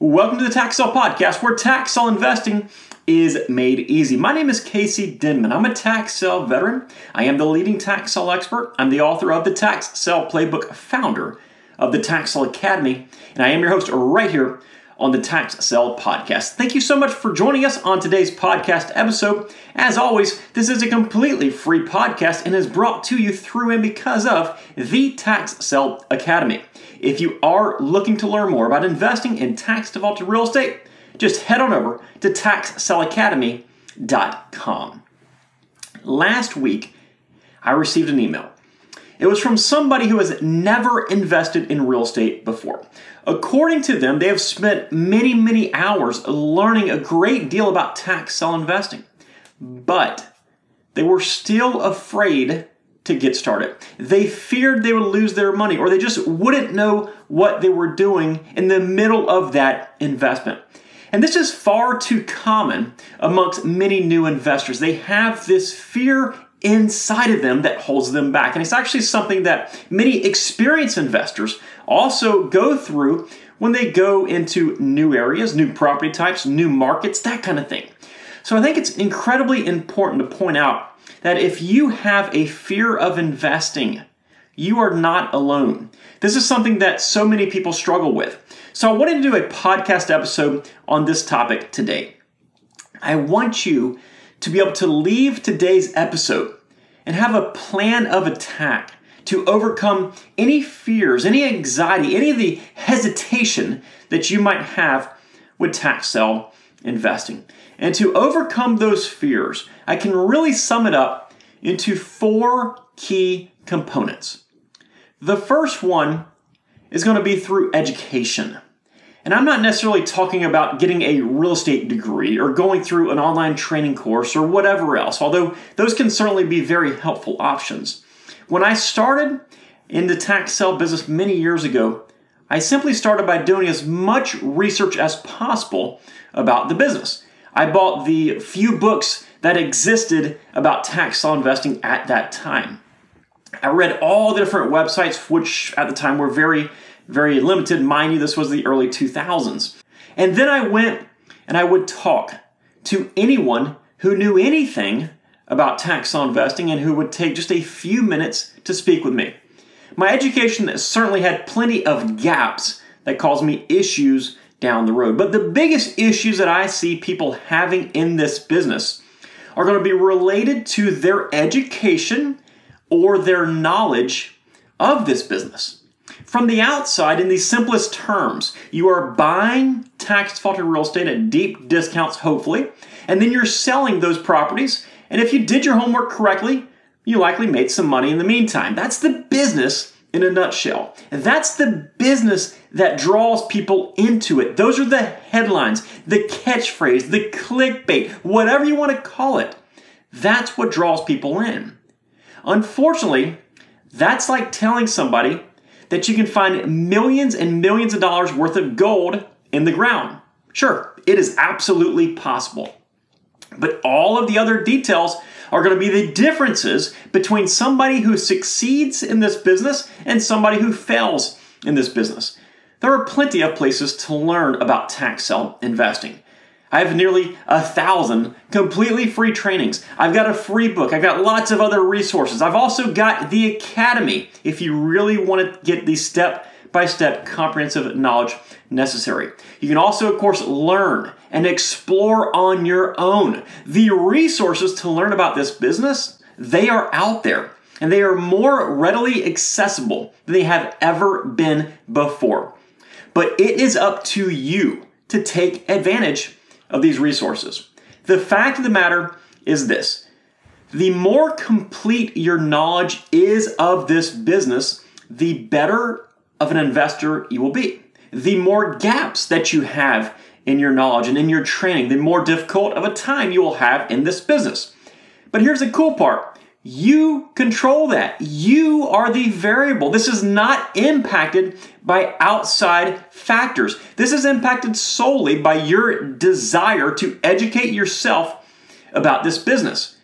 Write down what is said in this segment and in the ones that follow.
Welcome to the Tax Podcast, where tax investing is made easy. My name is Casey Denman. I'm a tax veteran. I am the leading tax expert. I'm the author of the Tax Playbook, founder of the Tax Academy, and I am your host right here on the Tax Sale Podcast. Thank you so much for joining us on today's podcast episode. As always, this is a completely free podcast and is brought to you through and because of the Tax Sale Academy. If you are looking to learn more about investing in tax defaulted real estate, just head on over to taxsaleacademy.com. Last week, I received an email. It was from somebody who has never invested in real estate before. According to them, they have spent many, many hours learning a great deal about tax sale investing, but they were still afraid to get started. They feared they would lose their money or they just wouldn't know what they were doing in the middle of that investment. And this is far too common amongst many new investors. They have this fear inside of them that holds them back. And it's actually something that many experienced investors also go through when they go into new areas, new property types, new markets, that kind of thing. So I think it's incredibly important to point out that if you have a fear of investing, you are not alone. This is something that so many people struggle with. So I wanted to do a podcast episode on this topic today. I want you to be able to leave today's episode and have a plan of attack to overcome any fears, any anxiety, any of the hesitation that you might have with tax sale investing. And to overcome those fears, I can really sum it up into four key components. The first one is going to be through education. And I'm not necessarily talking about getting a real estate degree or going through an online training course or whatever else, although those can certainly be very helpful options. When I started in the tax sale business many years ago, I simply started by doing as much research as possible about the business. I bought the few books that existed about tax sale investing at that time. I read all the different websites, which at the time were very very limited. Mind you, this was the early 2000s. And then I went and I would talk to anyone who knew anything about tax on investing and who would take just a few minutes to speak with me. My education certainly had plenty of gaps that caused me issues down the road. But the biggest issues that I see people having in this business are going to be related to their education or their knowledge of this business. From the outside, in the simplest terms, you are buying tax defaulted real estate at deep discounts, hopefully, and then you're selling those properties. And if you did your homework correctly, you likely made some money in the meantime. That's the business in a nutshell. That's the business that draws people into it. Those are the headlines, the catchphrase, the clickbait, whatever you want to call it. That's what draws people in. Unfortunately, that's like telling somebody that you can find millions and millions of dollars worth of gold in the ground. Sure, it is absolutely possible. But all of the other details are going to be the differences between somebody who succeeds in this business and somebody who fails in this business. There are plenty of places to learn about tax sale investing. I have nearly a thousand completely free trainings. I've got a free book. I've got lots of other resources. I've also got the Academy if you really want to get the step by step comprehensive knowledge necessary. You can also, of course, learn and explore on your own. The resources to learn about this business, they are out there and they are more readily accessible than they have ever been before. But it is up to you to take advantage of these resources. The fact of the matter is this the more complete your knowledge is of this business, the better of an investor you will be. The more gaps that you have in your knowledge and in your training, the more difficult of a time you will have in this business. But here's the cool part you control that. You are the variable. This is not impacted by outside factors. This is impacted solely by your desire to educate yourself about this business.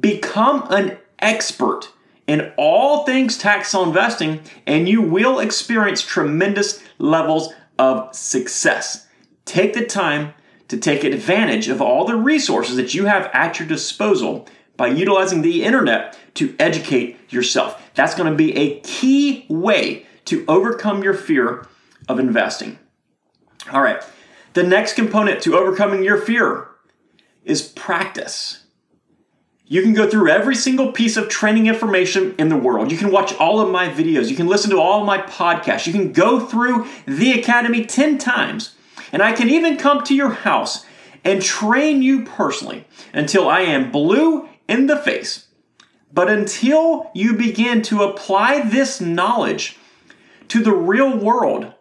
Become an expert in all things tax sale investing, and you will experience tremendous levels of success. Take the time to take advantage of all the resources that you have at your disposal by utilizing the internet to educate yourself. That's going to be a key way to overcome your fear of investing. All right, the next component to overcoming your fear is practice. You can go through every single piece of training information in the world. You can watch all of my videos. You can listen to all my podcasts. You can go through the academy 10 times. And I can even come to your house and train you personally until I am blue in the face. But until you begin to apply this knowledge to the real world,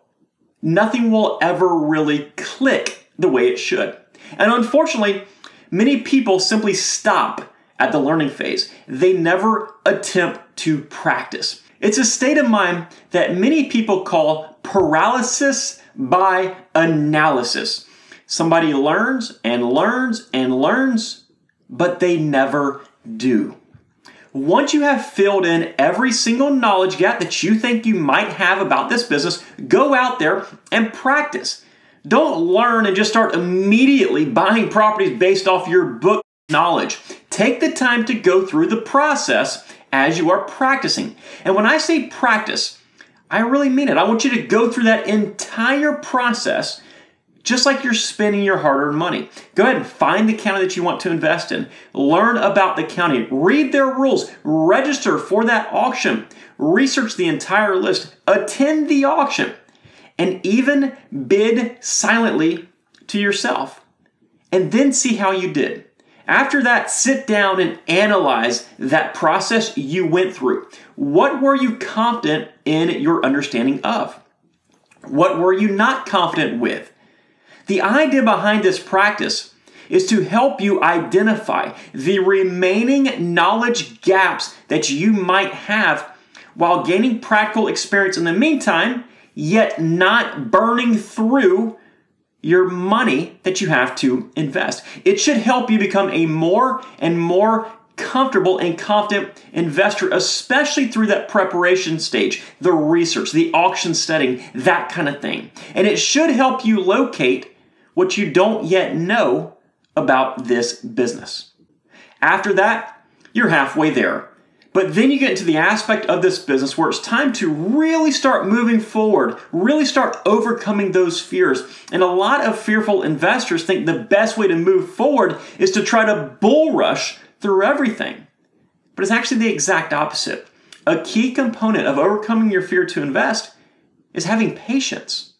nothing will ever really click the way it should. And unfortunately, many people simply stop at the learning phase. They never attempt to practice. It's a state of mind that many people call paralysis by analysis. Somebody learns and learns and learns, but they never do. Once you have filled in every single knowledge gap that you think you might have about this business, go out there and practice. Don't learn and just start immediately buying properties based off your book knowledge. Take the time to go through the process as you are practicing. And when I say practice, I really mean it. I want you to go through that entire process just like you're spending your hard earned money. Go ahead and find the county that you want to invest in. Learn about the county. Read their rules. Register for that auction. Research the entire list. Attend the auction. And even bid silently to yourself. And then see how you did. After that, sit down and analyze that process you went through. What were you confident in your understanding of? What were you not confident with? The idea behind this practice is to help you identify the remaining knowledge gaps that you might have while gaining practical experience in the meantime, yet not burning through your money that you have to invest. It should help you become a more and more comfortable and confident investor, especially through that preparation stage, the research, the auction studying, that kind of thing. And it should help you locate what you don't yet know about this business. After that, you're halfway there. But then you get into the aspect of this business where it's time to really start moving forward, really start overcoming those fears. And a lot of fearful investors think the best way to move forward is to try to bull rush through everything. But it's actually the exact opposite. A key component of overcoming your fear to invest is having patience.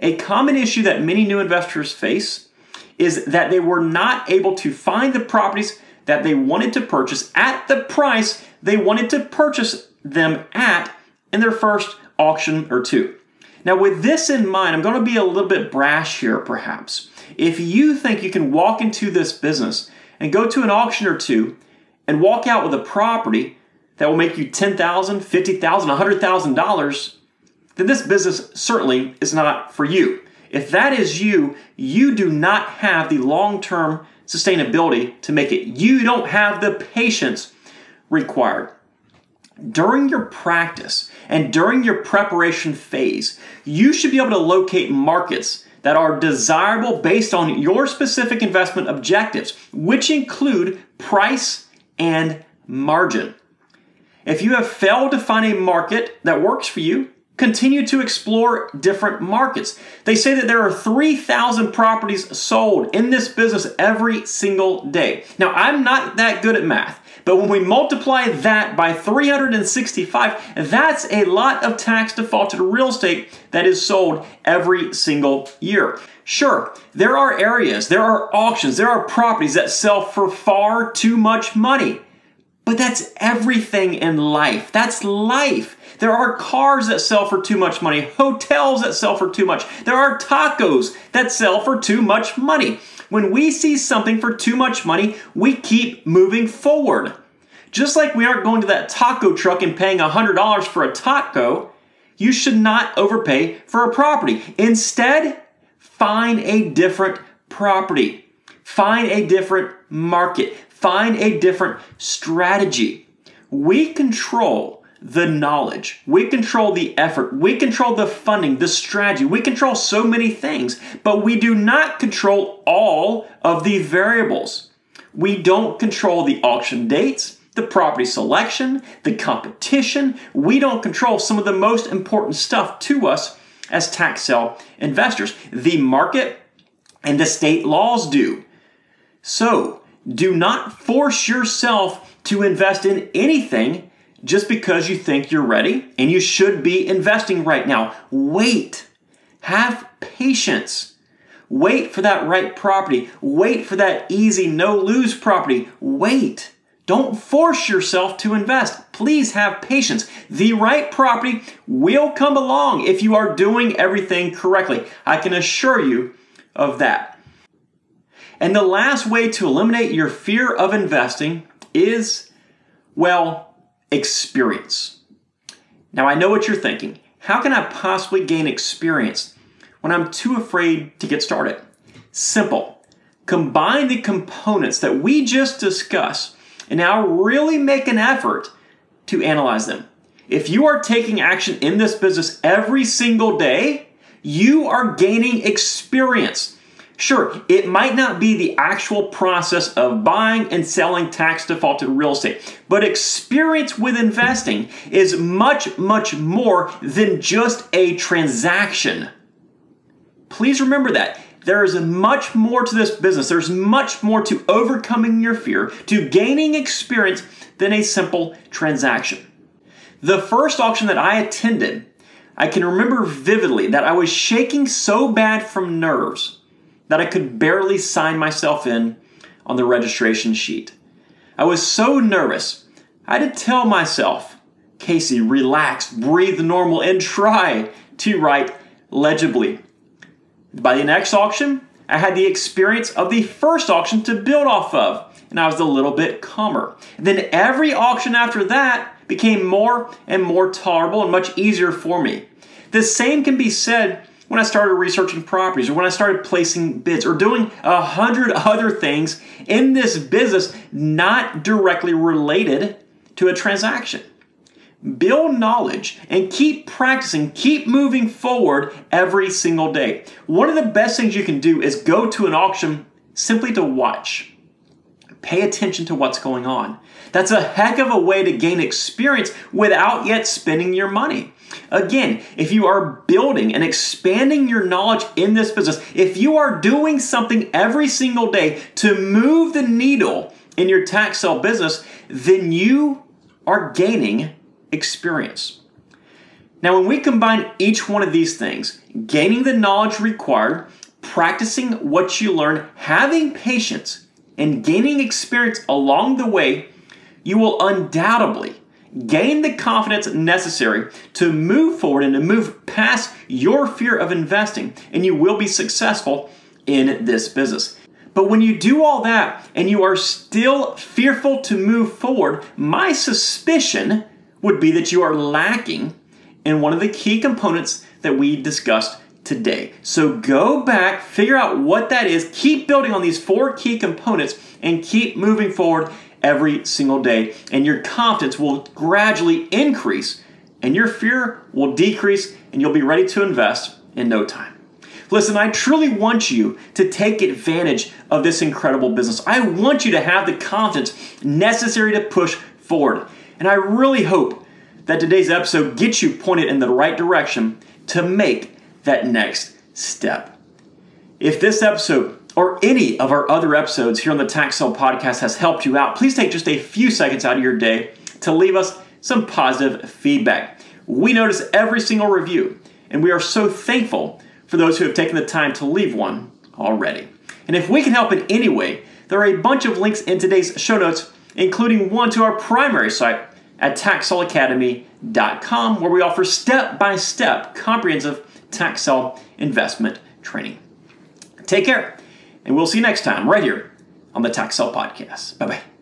A common issue that many new investors face is that they were not able to find the properties that they wanted to purchase at the price they wanted to purchase them at in their first auction or two. Now, with this in mind, I'm going to be a little bit brash here, perhaps. If you think you can walk into this business and go to an auction or two and walk out with a property that will make you $10,000, $50,000, $100,000, then this business certainly is not for you. If that is you, you do not have the long term sustainability to make it. You don't have the patience required. During your practice and during your preparation phase, you should be able to locate markets that are desirable based on your specific investment objectives, which include price and margin. If you have failed to find a market that works for you, continue to explore different markets. They say that there are 3,000 properties sold in this business every single day. Now, I'm not that good at math, but when we multiply that by 365, that's a lot of tax defaulted real estate that is sold every single year. Sure, there are areas, there are auctions, there are properties that sell for far too much money. But that's everything in life. That's life. There are cars that sell for too much money, hotels that sell for too much. There are tacos that sell for too much money. When we see something for too much money, we keep moving forward. Just like we aren't going to that taco truck and paying $100 for a taco, you should not overpay for a property. Instead, find a different property. Find a different market. Find a different strategy. We control the knowledge. We control the effort. We control the funding, the strategy. We control so many things, but we do not control all of the variables. We don't control the auction dates, the property selection, the competition. We don't control some of the most important stuff to us as tax sale investors. The market and the state laws do. So, do not force yourself to invest in anything just because you think you're ready and you should be investing right now. Wait. Have patience. Wait for that right property. Wait for that easy, no lose property. Wait. Don't force yourself to invest. Please have patience. The right property will come along if you are doing everything correctly. I can assure you of that. And the last way to eliminate your fear of investing is, well, experience. Now, I know what you're thinking. How can I possibly gain experience when I'm too afraid to get started? Simple. Combine the components that we just discussed and now really make an effort to analyze them. If you are taking action in this business every single day, you are gaining experience. Sure, it might not be the actual process of buying and selling tax defaulted real estate, but experience with investing is much, much more than just a transaction. Please remember that. There is much more to this business. There's much more to overcoming your fear, to gaining experience than a simple transaction. The first auction that I attended, I can remember vividly that I was shaking so bad from nerves that I could barely sign myself in on the registration sheet. I was so nervous, I had to tell myself, Casey, relax, breathe normal, and try to write legibly. By the next auction, I had the experience of the first auction to build off of, and I was a little bit calmer. Then every auction after that became more and more tolerable and much easier for me. The same can be said when I started researching properties or when I started placing bids or doing a hundred other things in this business not directly related to a transaction. Build knowledge and keep practicing, keep moving forward every single day. One of the best things you can do is go to an auction simply to watch. Pay attention to what's going on. That's a heck of a way to gain experience without yet spending your money. Again, if you are building and expanding your knowledge in this business, if you are doing something every single day to move the needle in your tax sale business, then you are gaining experience. Now, when we combine each one of these things, gaining the knowledge required, practicing what you learn, having patience, and gaining experience along the way, you will undoubtedly gain the confidence necessary to move forward and to move past your fear of investing, and you will be successful in this business. But when you do all that and you are still fearful to move forward, my suspicion would be that you are lacking in one of the key components that we discussed today. So go back, figure out what that is, keep building on these four key components, and keep moving forward every single day. And your confidence will gradually increase, and your fear will decrease, and you'll be ready to invest in no time. Listen, I truly want you to take advantage of this incredible business. I want you to have the confidence necessary to push forward. And I really hope that today's episode gets you pointed in the right direction to make that next step. If this episode or any of our other episodes here on the Tax Podcast has helped you out, please take just a few seconds out of your day to leave us some positive feedback. We notice every single review, and we are so thankful for those who have taken the time to leave one already. And if we can help in any way, there are a bunch of links in today's show notes, including one to our primary site at taxsaleacademy.com, where we offer step by step comprehensive tax sale investment training. Take care and we'll see you next time right here on the Tax Sale Podcast. Bye bye.